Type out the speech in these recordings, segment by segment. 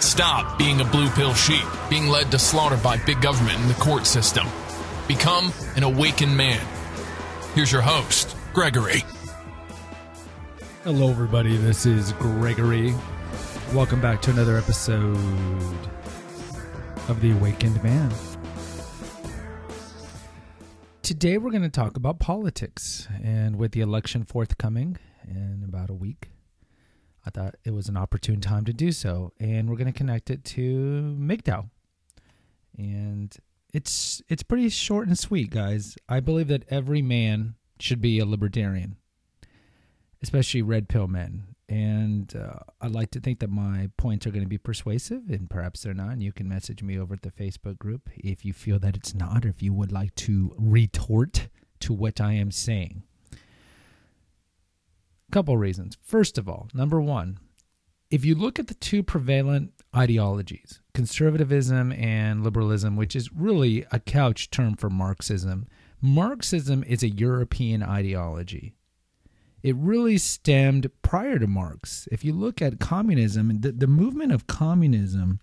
Stop being a blue pill sheep, being led to slaughter by big government and the court system. Become an awakened man. Here's your host, Gregory. Hello, everybody. This is Gregory. Welcome back to another episode of The Awakened Man. Today, we're going to talk about politics. And with the election forthcoming in about a week, I thought it was an opportune time to do so. And we're going to connect it to MGTOW. And it's it's pretty short and sweet, guys. I believe that every man should be a libertarian especially red pill men. And uh, I'd like to think that my points are going to be persuasive, and perhaps they're not. And you can message me over at the Facebook group if you feel that it's not, or if you would like to retort to what I am saying. Couple reasons. First of all, number one, if you look at the two prevalent ideologies, conservatism and liberalism, which is really a couch term for Marxism, Marxism is a European ideology it really stemmed prior to Marx. If you look at communism, the, the movement of communism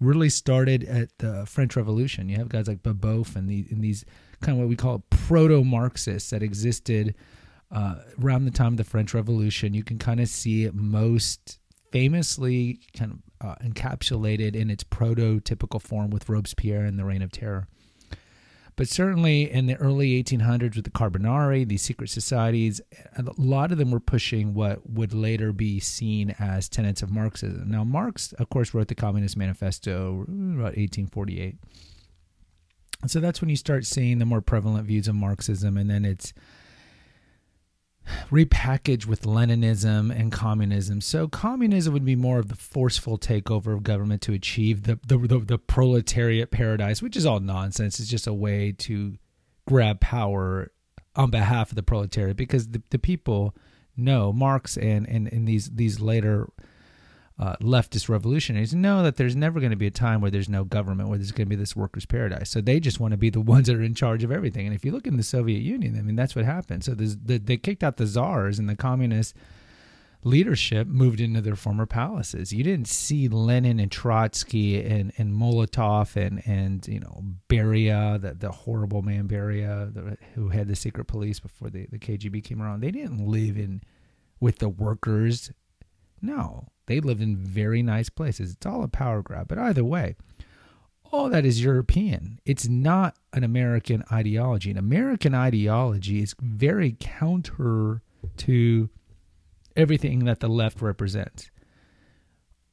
really started at the French Revolution. You have guys like Babeuf and, the, and these kind of what we call proto Marxists that existed uh, around the time of the French Revolution. You can kind of see it most famously kind of uh, encapsulated in its prototypical form with Robespierre and the Reign of Terror. But certainly in the early 1800s with the Carbonari, these secret societies, a lot of them were pushing what would later be seen as tenets of Marxism. Now, Marx, of course, wrote the Communist Manifesto about 1848. So that's when you start seeing the more prevalent views of Marxism, and then it's repackaged with Leninism and communism. So communism would be more of the forceful takeover of government to achieve the the, the, the proletariat paradise, which is all nonsense. It's just a way to grab power on behalf of the proletariat because the, the people know Marx and, and, and these these later uh, leftist revolutionaries know that there's never going to be a time where there's no government, where there's going to be this workers' paradise. So they just want to be the ones that are in charge of everything. And if you look in the Soviet Union, I mean, that's what happened. So the, they kicked out the czars, and the communist leadership moved into their former palaces. You didn't see Lenin and Trotsky and, and Molotov and, and you know Beria, the, the horrible man Beria, the, who had the secret police before the, the KGB came around. They didn't live in with the workers. No, they lived in very nice places. It's all a power grab. But either way, all that is European. It's not an American ideology. An American ideology is very counter to everything that the left represents.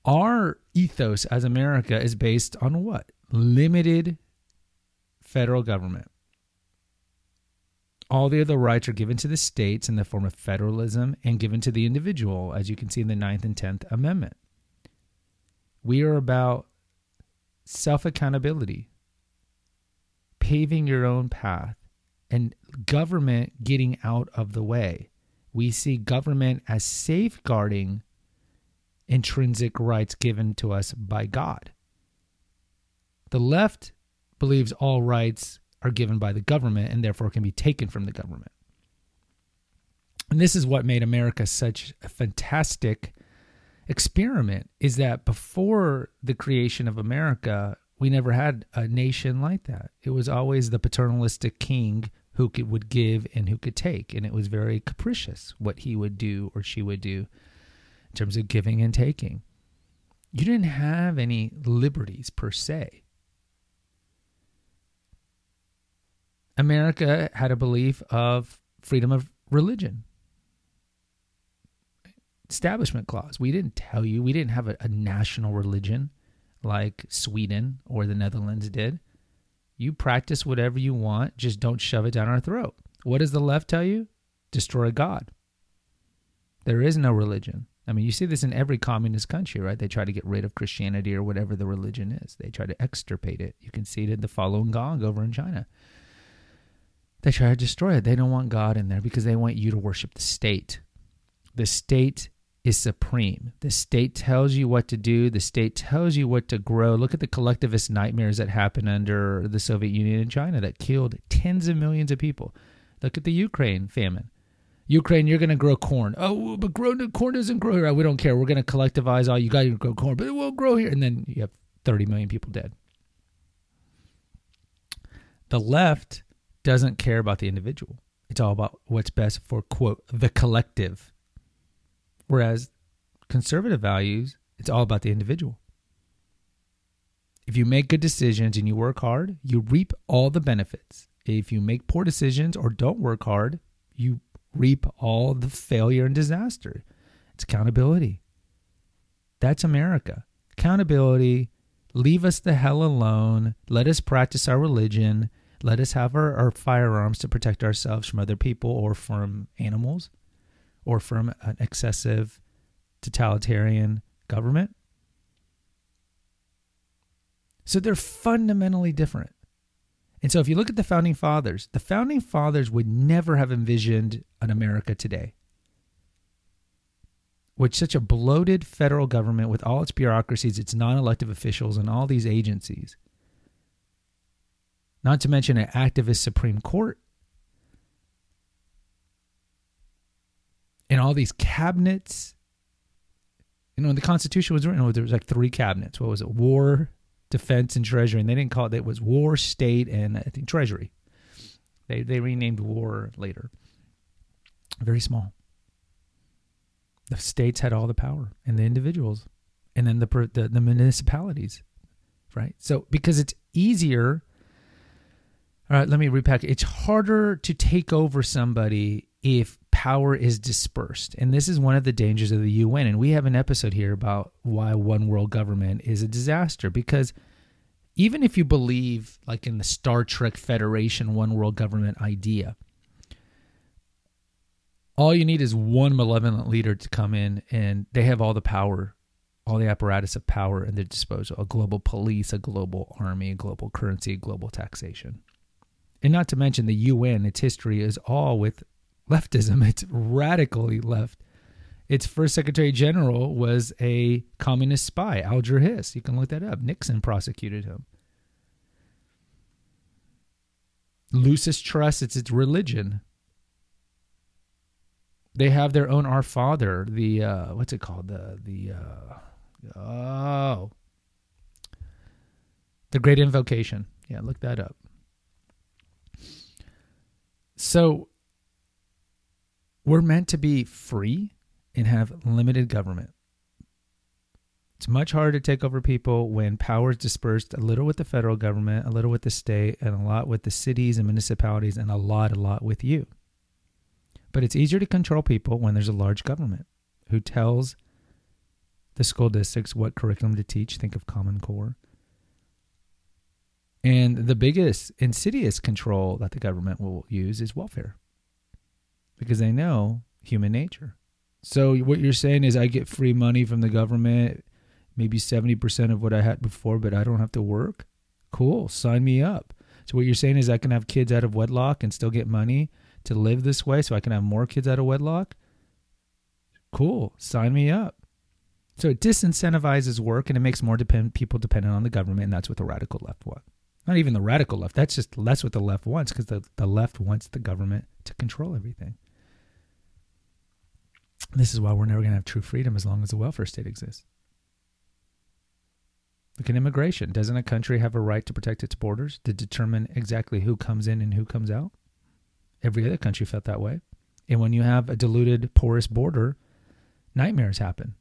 Our ethos as America is based on what? Limited federal government all the other rights are given to the states in the form of federalism and given to the individual, as you can see in the Ninth and Tenth Amendment. We are about self accountability, paving your own path, and government getting out of the way. We see government as safeguarding intrinsic rights given to us by God. The left believes all rights are given by the government and therefore can be taken from the government. And this is what made America such a fantastic experiment is that before the creation of America, we never had a nation like that. It was always the paternalistic king who could, would give and who could take. And it was very capricious what he would do or she would do in terms of giving and taking. You didn't have any liberties per se. America had a belief of freedom of religion. Establishment clause. We didn't tell you, we didn't have a, a national religion like Sweden or the Netherlands did. You practice whatever you want, just don't shove it down our throat. What does the left tell you? Destroy God. There is no religion. I mean, you see this in every communist country, right? They try to get rid of Christianity or whatever the religion is. They try to extirpate it. You can see it in the Falun Gong over in China. They try to destroy it. They don't want God in there because they want you to worship the state. The state is supreme. The state tells you what to do, the state tells you what to grow. Look at the collectivist nightmares that happened under the Soviet Union and China that killed tens of millions of people. Look at the Ukraine famine. Ukraine, you're going to grow corn. Oh, but grow, corn doesn't grow here. We don't care. We're going to collectivize all. You got to grow corn, but it won't grow here. And then you have 30 million people dead. The left doesn't care about the individual. It's all about what's best for, quote, the collective. Whereas conservative values, it's all about the individual. If you make good decisions and you work hard, you reap all the benefits. If you make poor decisions or don't work hard, you reap all the failure and disaster. It's accountability. That's America. Accountability. Leave us the hell alone. Let us practice our religion. Let us have our, our firearms to protect ourselves from other people or from animals or from an excessive totalitarian government. So they're fundamentally different. And so if you look at the founding fathers, the founding fathers would never have envisioned an America today. With such a bloated federal government, with all its bureaucracies, its non elective officials, and all these agencies. Not to mention an activist Supreme Court. And all these cabinets. You know, when the Constitution was written, oh, there was like three cabinets. What was it? War, defense and treasury, and they didn't call it. It was war, state, and I think treasury. They they renamed war later. Very small. The states had all the power, and the individuals, and then the the, the municipalities, right? So because it's easier. All right, let me repack. It's harder to take over somebody if power is dispersed. And this is one of the dangers of the UN. And we have an episode here about why one world government is a disaster. Because even if you believe, like in the Star Trek Federation one world government idea, all you need is one malevolent leader to come in and they have all the power, all the apparatus of power at their disposal a global police, a global army, a global currency, a global taxation. And not to mention the UN, its history is all with leftism. It's radically left. Its first Secretary General was a communist spy, Alger Hiss. You can look that up. Nixon prosecuted him. Lucis Trust, it's its religion. They have their own Our Father, the uh, what's it called? The the uh, oh the Great Invocation. Yeah, look that up. So we're meant to be free and have limited government. It's much harder to take over people when power is dispersed a little with the federal government, a little with the state, and a lot with the cities and municipalities, and a lot, a lot with you. But it's easier to control people when there's a large government who tells the school districts what curriculum to teach. Think of Common Core. And the biggest insidious control that the government will use is welfare because they know human nature. So what you're saying is I get free money from the government, maybe 70% of what I had before, but I don't have to work? Cool, sign me up. So what you're saying is I can have kids out of wedlock and still get money to live this way so I can have more kids out of wedlock? Cool, sign me up. So it disincentivizes work and it makes more depend- people dependent on the government, and that's what the radical left want. Not even the radical left. That's just that's what the left wants because the, the left wants the government to control everything. This is why we're never going to have true freedom as long as the welfare state exists. Look at immigration. Doesn't a country have a right to protect its borders, to determine exactly who comes in and who comes out? Every other country felt that way. And when you have a diluted, porous border, nightmares happen.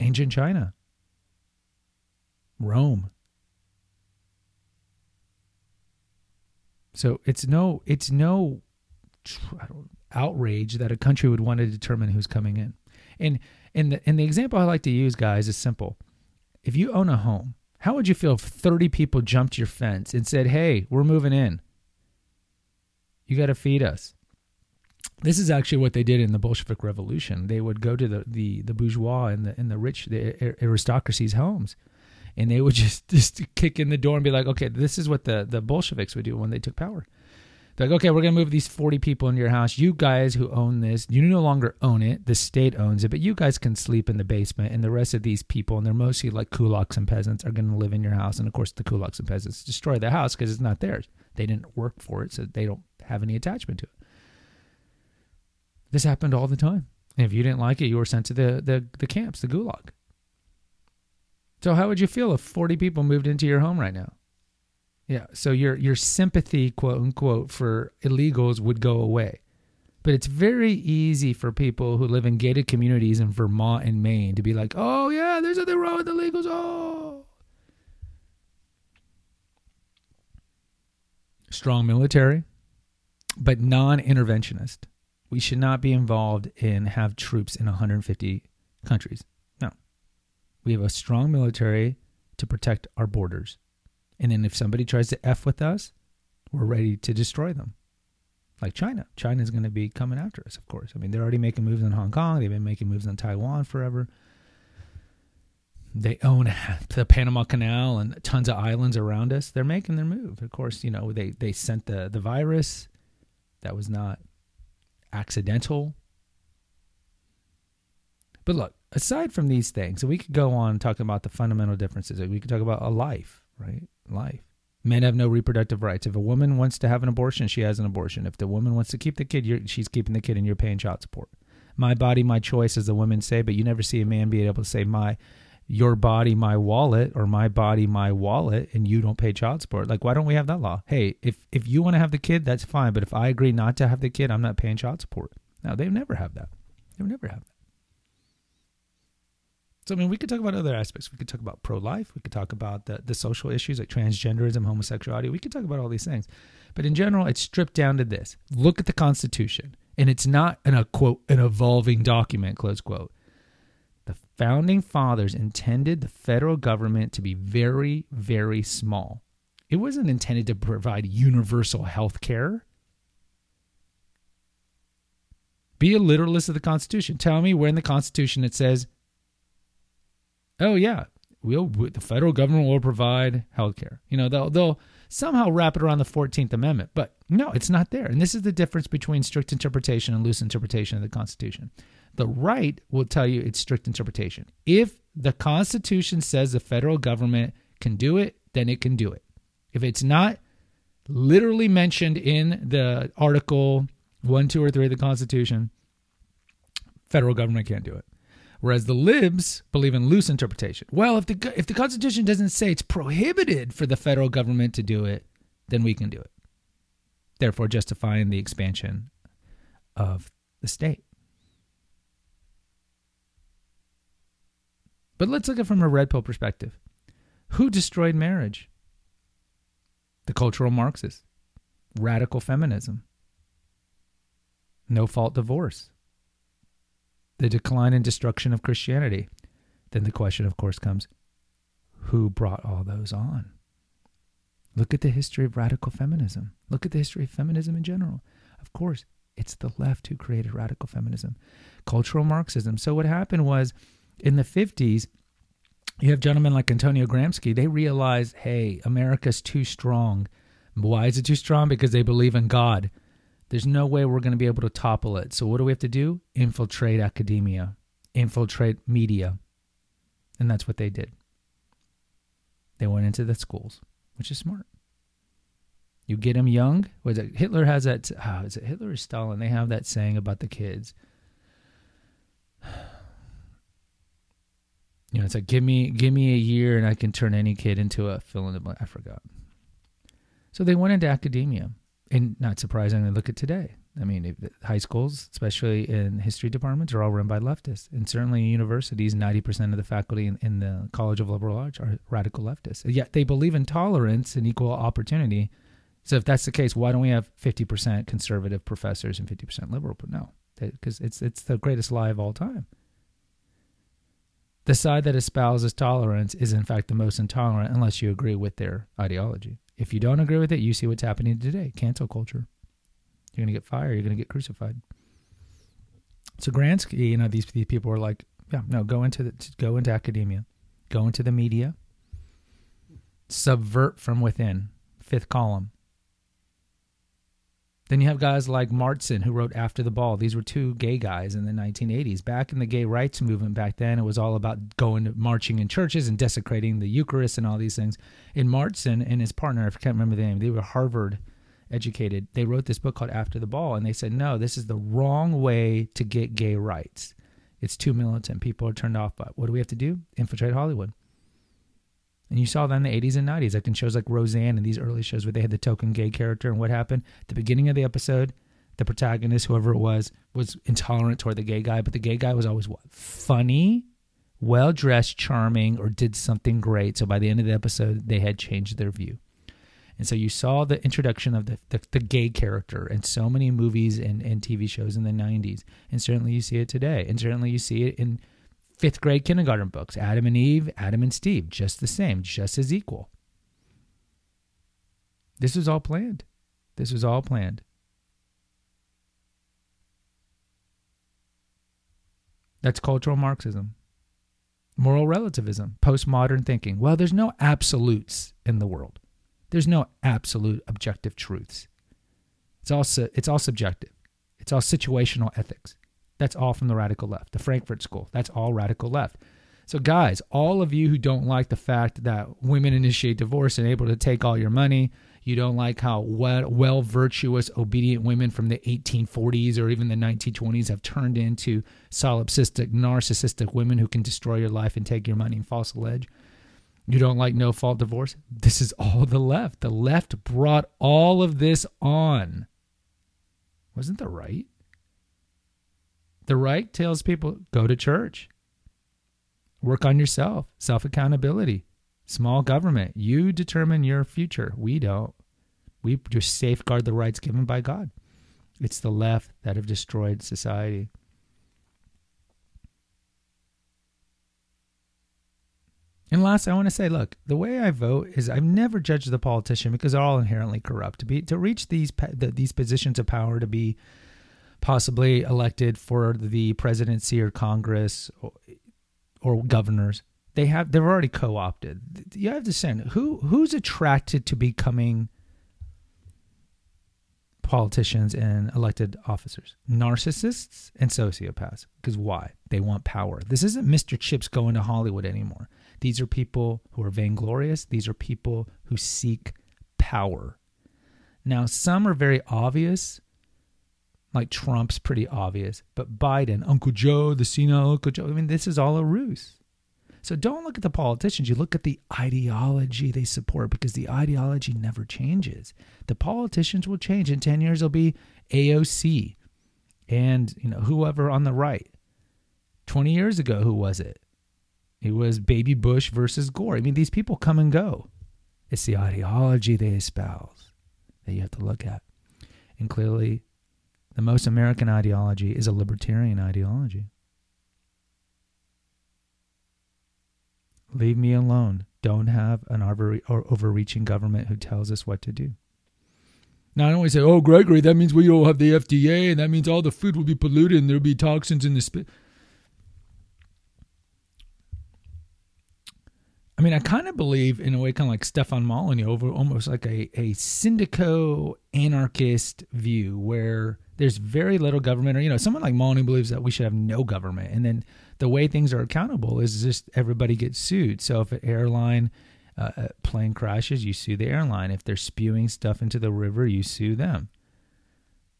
Ancient China, Rome. So it's no, it's no outrage that a country would want to determine who's coming in. And and the, and the example I like to use, guys, is simple. If you own a home, how would you feel if 30 people jumped your fence and said, "Hey, we're moving in. You got to feed us. this is actually what they did in the Bolshevik Revolution. They would go to the the, the bourgeois and the and the rich the aristocracy's homes, and they would just just kick in the door and be like, "Okay, this is what the the Bolsheviks would do when they took power." They're like, "Okay, we're gonna move these forty people into your house. You guys who own this, you no longer own it. The state owns it, but you guys can sleep in the basement, and the rest of these people, and they're mostly like kulaks and peasants, are gonna live in your house. And of course, the kulaks and peasants destroy the house because it's not theirs. They didn't work for it, so they don't have any attachment to it." This happened all the time. And if you didn't like it, you were sent to the, the, the camps, the gulag. So how would you feel if 40 people moved into your home right now? Yeah, so your your sympathy, quote unquote, for illegals would go away. But it's very easy for people who live in gated communities in Vermont and Maine to be like, "Oh yeah, there's nothing wrong with illegals." Oh, strong military, but non-interventionist we should not be involved in have troops in 150 countries. We have a strong military to protect our borders. And then if somebody tries to F with us, we're ready to destroy them. Like China. China is going to be coming after us, of course. I mean, they're already making moves in Hong Kong. They've been making moves in Taiwan forever. They own the Panama Canal and tons of islands around us. They're making their move. Of course, you know, they, they sent the, the virus. That was not accidental. But look, aside from these things, we could go on talking about the fundamental differences. We could talk about a life, right? Life. Men have no reproductive rights. If a woman wants to have an abortion, she has an abortion. If the woman wants to keep the kid, she's keeping the kid and you're paying child support. My body, my choice, as the women say, but you never see a man being able to say, my your body my wallet or my body my wallet and you don't pay child support like why don't we have that law hey if if you want to have the kid that's fine but if i agree not to have the kid i'm not paying child support now they never have that they never have so i mean we could talk about other aspects. We could talk about pro-life. We could talk about the, the social issues like transgenderism homosexuality. We could talk about all these things. But in general it's stripped down to this. Look at the constitution. And it's not an a quote an evolving document close quote. The founding fathers intended the federal government to be very, very small. It wasn't intended to provide universal health care. Be a literalist of the Constitution. Tell me where in the Constitution it says, oh, yeah, we'll, the federal government will provide health care. You know, they'll, they'll somehow wrap it around the 14th Amendment. But no, it's not there. And this is the difference between strict interpretation and loose interpretation of the Constitution. The right will tell you it's strict interpretation. If the Constitution says the federal government can do it, then it can do it. If it's not literally mentioned in the article 1, 2, or 3 of the Constitution, federal government can't do it. Whereas the libs believe in loose interpretation. Well, if the if the Constitution doesn't say it's prohibited for the federal government to do it, then we can do it. Therefore, justifying the expansion of the state. But let's look at it from a red pill perspective. Who destroyed marriage? The cultural Marxists, radical feminism, no fault divorce, the decline and destruction of Christianity. Then the question, of course, comes who brought all those on? Look at the history of radical feminism. Look at the history of feminism in general. Of course, it's the left who created radical feminism, cultural Marxism. So, what happened was in the 50s, you have gentlemen like Antonio Gramsci. They realize, hey, America's too strong. Why is it too strong? Because they believe in God. There's no way we're going to be able to topple it. So, what do we have to do? Infiltrate academia, infiltrate media. And that's what they did. They went into the schools, which is smart. You get them young. Was it Hitler has that? Oh, is it Hitler or Stalin? They have that saying about the kids. You know, it's like give me give me a year and I can turn any kid into a fill in the blank. I forgot. So they went into academia, and not surprisingly, look at today. I mean, high schools, especially in history departments, are all run by leftists, and certainly universities, ninety percent of the faculty in, in the College of Liberal Arts are radical leftists. Yet they believe in tolerance and equal opportunity. So if that's the case, why don't we have fifty percent conservative professors and fifty percent liberal? But no, because it's it's the greatest lie of all time. The side that espouses tolerance is, in fact, the most intolerant unless you agree with their ideology. If you don't agree with it, you see what's happening today cancel culture. You're going to get fired. You're going to get crucified. So Gramsci, you know, these, these people were like, yeah, no, go into the, go into academia, go into the media, subvert from within. Fifth column. Then you have guys like Madsen, who wrote After the Ball. These were two gay guys in the 1980s. Back in the gay rights movement back then, it was all about going to marching in churches and desecrating the Eucharist and all these things. And Madsen and his partner, I can't remember the name, they were Harvard educated. They wrote this book called After the Ball, and they said, no, this is the wrong way to get gay rights. It's too militant. People are turned off by. What do we have to do? Infiltrate Hollywood. And you saw that in the 80s and 90s, like in shows like Roseanne and these early shows where they had the token gay character. And what happened? At the beginning of the episode, the protagonist, whoever it was, was intolerant toward the gay guy, but the gay guy was always what? Funny, well dressed, charming, or did something great. So by the end of the episode, they had changed their view. And so you saw the introduction of the, the, the, gay character in so many movies and, and TV shows in the 90s. And certainly you see it today. And certainly you see it in fifth grade kindergarten books Adam and Eve, Adam and Steve, just the same, just as equal. This was all planned. This was all planned. That's cultural Marxism. Moral relativism, postmodern thinking. Well, there's no absolutes in the world. There's no absolute objective truths. It's all it's all subjective. It's all situational ethics. That's all from the radical left, the Frankfurt School. That's all radical left. So, guys, all of you who don't like the fact that women initiate divorce and able to take all your money, you don't like how well, virtuous, obedient women from the 1840s or even the 1920s have turned into solipsistic, narcissistic women who can destroy your life and take your money and false allege. You don't like no fault divorce? This is all the left. The left brought all of this on. Wasn't the right? The right tells people go to church, work on yourself, self accountability, small government. You determine your future. We don't. We just safeguard the rights given by God. It's the left that have destroyed society. And last, I want to say, look, the way I vote is I've never judged the politician because they're all inherently corrupt. To be to reach these these positions of power, to be possibly elected for the presidency or Congress or, or governors, they have they're already co-opted. You have to send who who's attracted to becoming politicians and elected officers? Narcissists and sociopaths. Because why? They want power. This isn't mr chips going to hollywood anymore. These are people who are vainglorious. These are people who seek power. Now some are very obvious like Trump's pretty obvious, but Biden, Uncle Joe, the senile Uncle Joe, I mean, this is all a ruse. So don't look at the politicians, you look at the ideology they support because the ideology never changes. The politicians will change. In 10 years, it'll be AOC and, you know, whoever on the right. 20 years ago, who was it? It was Baby Bush versus Gore. I mean, these people come and go. It's the ideology they espouse that you have to look at. And clearly, the most American ideology is a libertarian ideology. Leave me alone. Don't have an overreaching government who tells us what to do. Now, I don't always say, oh, Gregory, that means we don't have the FDA, and that means all the food will be polluted and there'll be toxins in the spit. I mean, I kind of believe in a way, kind of like Stefan Molyneux, almost like a, a syndico anarchist view where there's very little government, or, you know, someone like Molyneux believes that we should have no government. And then the way things are accountable is just everybody gets sued. So if an airline uh, uh plane crashes, you sue the airline. If they're spewing stuff into the river, you sue them.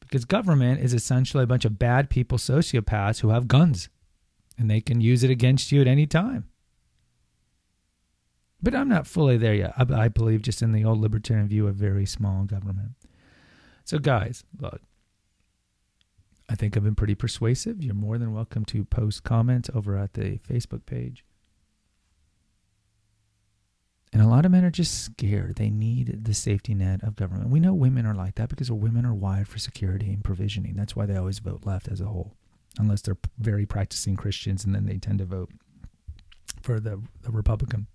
Because government is essentially a bunch of bad people, sociopaths who have guns, and they can use it against you at any time. But I'm not fully there yet. I, I believe just in the old libertarian view of very small government. So, guys, look, I think I've been pretty persuasive. You're more than welcome to post comments over at the Facebook page. And a lot of men are just scared. They need the safety net of government. We know women are like that because women are wired for security and provisioning. That's why they always vote left as a whole, unless they're very practicing Christians, and then they tend to vote for the, the Republican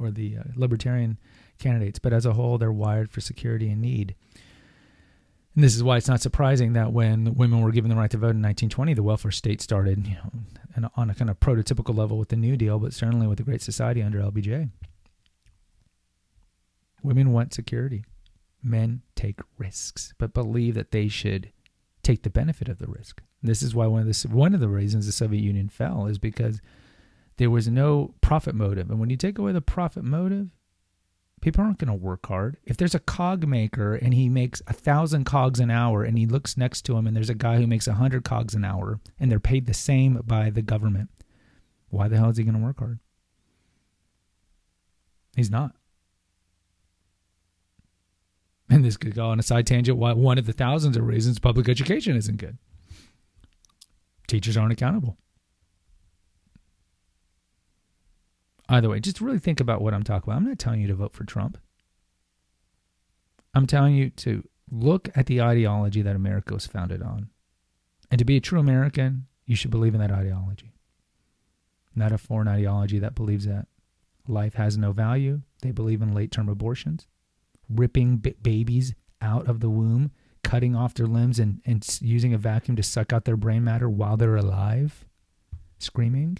or the uh, libertarian candidates, but as a whole, they're wired for security and need. And this is why it's not surprising that when women were given the right to vote in 1920, the welfare state started, you know, on a kind of prototypical level with the New Deal, but certainly with the Great Society under LBJ. Women want security. Men take risks, but believe that they should take the benefit of the risk. This is why one of the one of the reasons the Soviet Union fell is because there was no profit motive. And when you take away the profit motive, people aren't going to work hard. If there's a cog maker and he makes a thousand cogs an hour and he looks next to him and there's a guy who makes a hundred cogs an hour and they're paid the same by the government, why the hell is he going to work hard? He's not. And this could go on a side tangent. Why one of the thousands of reasons public education isn't good. Teachers aren't accountable. Either way, just really think about what I'm talking about. I'm not telling you to vote for Trump. I'm telling you to look at the ideology that America was founded on. And to be a true American, you should believe in that ideology. Not a foreign ideology that believes that life has no value. They believe in late term abortions, ripping b- babies out of the womb, cutting off their limbs, and, and using a vacuum to suck out their brain matter while they're alive, screaming.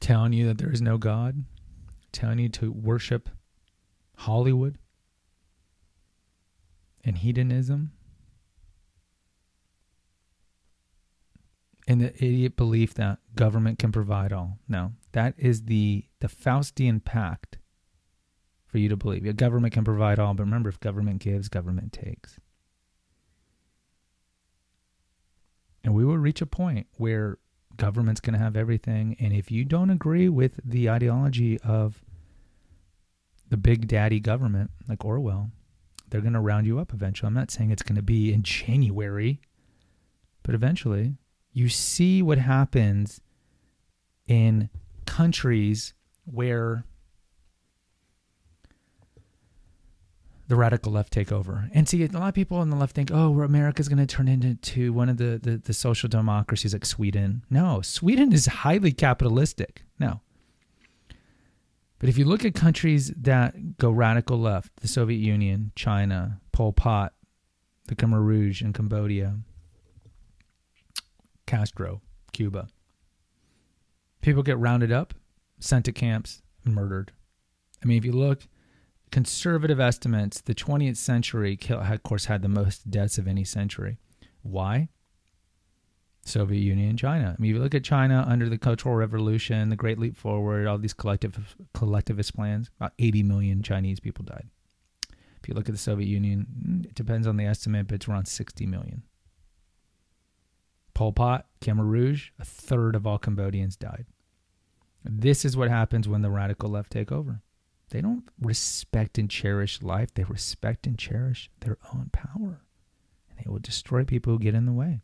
Telling you that there is no God, telling you to worship Hollywood and hedonism, and the idiot belief that government can provide all. No, that is the the Faustian pact for you to believe. Yeah, government can provide all, but remember, if government gives, government takes. And we will reach a point where government's going to have everything. And if you don't agree with the ideology of the big daddy government, like Orwell, they're going to round you up eventually. I'm not saying it's going to be in January, but eventually you see what happens in countries where the radical left take over. And see, a lot of people on the left think, oh, America's going to turn into one of the, the, the, social democracies like Sweden. No, Sweden is highly capitalistic. No. But if you look at countries that go radical left, the Soviet Union, China, Pol Pot, the Khmer Rouge in Cambodia, Castro, Cuba, people get rounded up, sent to camps, and murdered. I mean, if you look conservative estimates, the 20th century, of course, had the most deaths of any century. Why? Soviet Union China. I mean, if you look at China under the Cultural Revolution, the Great Leap Forward, all these collective collectivist plans, about 80 million Chinese people died. If you look at the Soviet Union, mm, it depends on the estimate, but it's around 60 million. Pol Pot, Khmer Rouge, a third of all Cambodians died. This is what happens when the radical left take over. They don't respect and cherish life, they respect and cherish their own power. And they will destroy people who get in the way.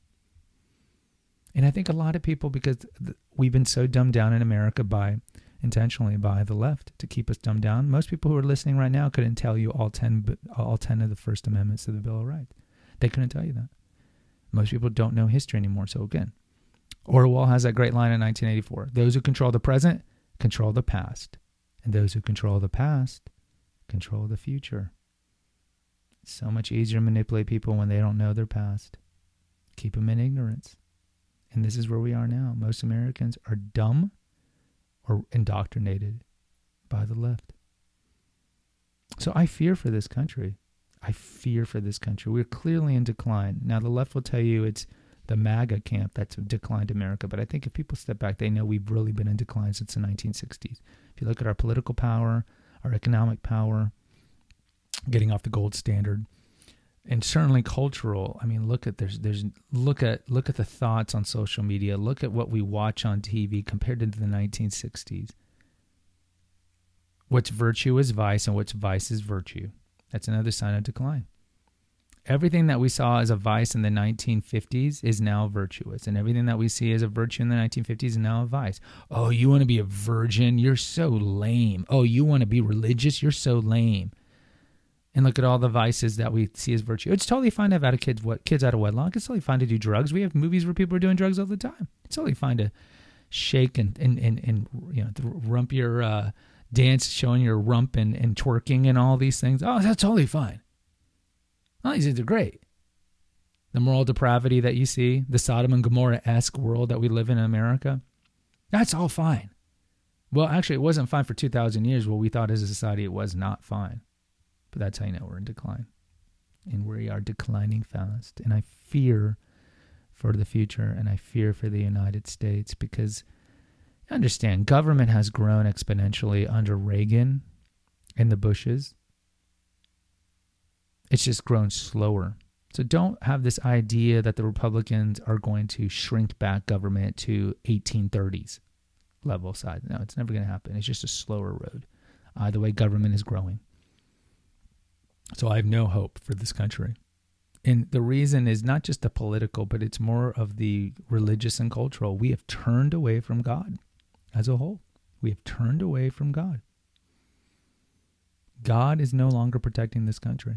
And I think a lot of people, because we've been so dumbed down in America by intentionally by the left to keep us dumbed down. Most people who are listening right now couldn't tell you all 10, all 10 of the First Amendments to the Bill of Rights. They couldn't tell you that. Most people don't know history anymore. So again, Orwell has that great line in 1984 Those who control the present control the past. And those who control the past control the future. It's so much easier to manipulate people when they don't know their past. Keep them in ignorance. And this is where we are now. Most Americans are dumb or indoctrinated by the left. So I fear for this country. I fear for this country. We're clearly in decline. Now, the left will tell you it's the MAGA camp that's declined America, but I think if people step back, they know we've really been in decline since the 1960s. If you look at our political power, our economic power, getting off the gold standard, and certainly cultural. I mean, look at there's there's look at look at the thoughts on social media. Look at what we watch on TV compared to the 1960s. What's virtue is vice, and what's vice is virtue. That's another sign of decline everything that we saw as a vice in the 1950s is now virtuous and everything that we see as a virtue in the 1950s is now a vice. Oh you want to be a virgin? You're so lame. Oh you want to be religious? You're so lame. And look at all the vices that we see as virtue. It's totally fine to have out of kids what kids out of wedlock. It's totally fine to do drugs. We have movies where people are doing drugs all the time. It's totally fine to shake and and and, and you know rump your uh, dance, showing your rump and, and twerking and all these things. Oh, that's totally fine. All these things are great. The moral depravity that you see, the Sodom and Gomorrah esque world that we live in in America, that's all fine. Well, actually, it wasn't fine for 2,000 years. Well, we thought as a society it was not fine. But that's how you know we're in decline. And we are declining fast. And I fear for the future and I fear for the United States because understand government has grown exponentially under Reagan and the Bushes. It's just grown slower. So don't have this idea that the Republicans are going to shrink back government to 1830s level size. No, it's never going to happen. It's just a slower road. Uh, the way government is growing. So I have no hope for this country. And the reason is not just the political, but it's more of the religious and cultural. We have turned away from God as a whole. We have turned away from God. God is no longer protecting this country.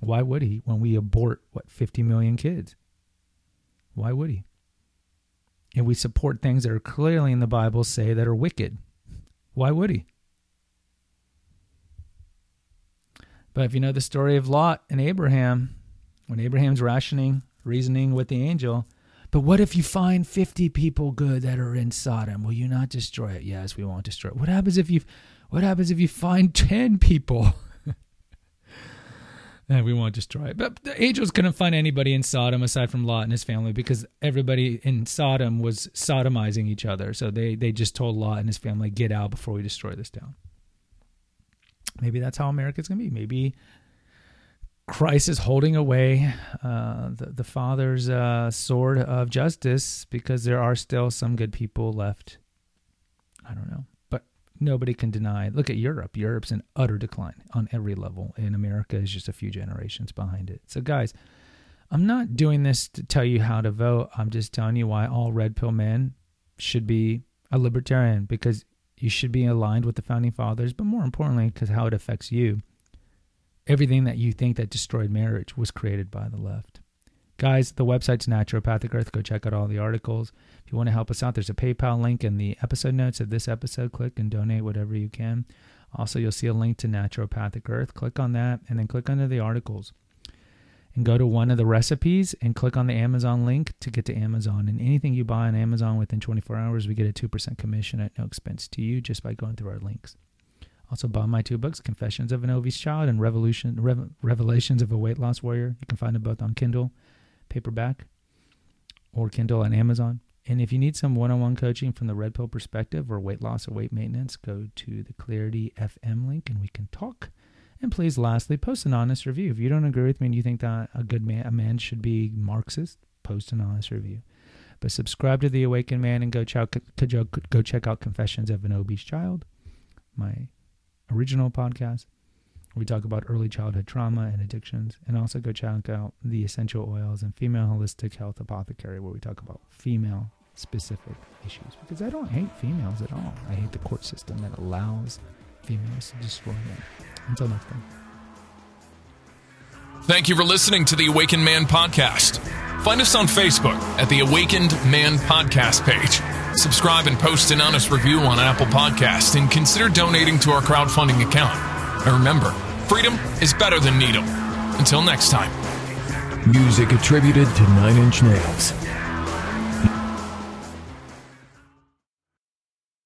Why would he when we abort, what, 50 million kids? Why would he? And we support things that are clearly in the Bible say that are wicked. Why would he? But if you know the story of Lot and Abraham, when Abraham's rationing, reasoning with the angel, but what if you find 50 people good that are in Sodom? Will you not destroy it? Yes, we won't destroy it. What happens if you what happens if you find 10 people? and we won't destroy it. But the angels couldn't find anybody in Sodom aside from Lot and his family because everybody in Sodom was sodomizing each other. So they, they just told Lot and his family, get out before we destroy this town. Maybe that's how America's going to be. Maybe Christ is holding away uh, the, the Father's uh, sword of justice because there are still some good people left. I don't know. Nobody can deny. Look at Europe. Europe's in utter decline on every level, and America is just a few generations behind it. So, guys, I'm not doing this to tell you how to vote. I'm just telling you why all red pill men should be a libertarian because you should be aligned with the founding fathers, but more importantly, because how it affects you everything that you think that destroyed marriage was created by the left. Guys, the website's Naturopathic Earth. Go check out all the articles. If you want to help us out, there's a PayPal link in the episode notes of this episode. Click and donate whatever you can. Also, you'll see a link to Naturopathic Earth. Click on that and then click under the articles. And go to one of the recipes and click on the Amazon link to get to Amazon. And anything you buy on Amazon within 24 hours, we get a 2% commission at no expense to you just by going through our links. Also, buy my two books, Confessions of an Obese Child and Revolution, Re- Revelations of a Weight Loss Warrior. You can find them both on Kindle, paperback, or Kindle on Amazon. And if you need some one on one coaching from the red pill perspective or weight loss or weight maintenance, go to the Clarity FM link and we can talk. And please, lastly, post an honest review. If you don't agree with me and you think that a good man, a man should be Marxist, post an honest review. But subscribe to the Awakened Man and go check, go check out Confessions of an Obese Child, my original podcast. We talk about early childhood trauma and addictions, and also go check out the essential oils and female holistic health apothecary, where we talk about female specific issues. Because I don't hate females at all. I hate the court system that allows females to destroy men. Until next time. Thank you for listening to the Awakened Man podcast. Find us on Facebook at the Awakened Man podcast page. Subscribe and post an honest review on Apple Podcast and consider donating to our crowdfunding account. And remember, freedom is better than needle. Until next time. Music attributed to Nine Inch Nails.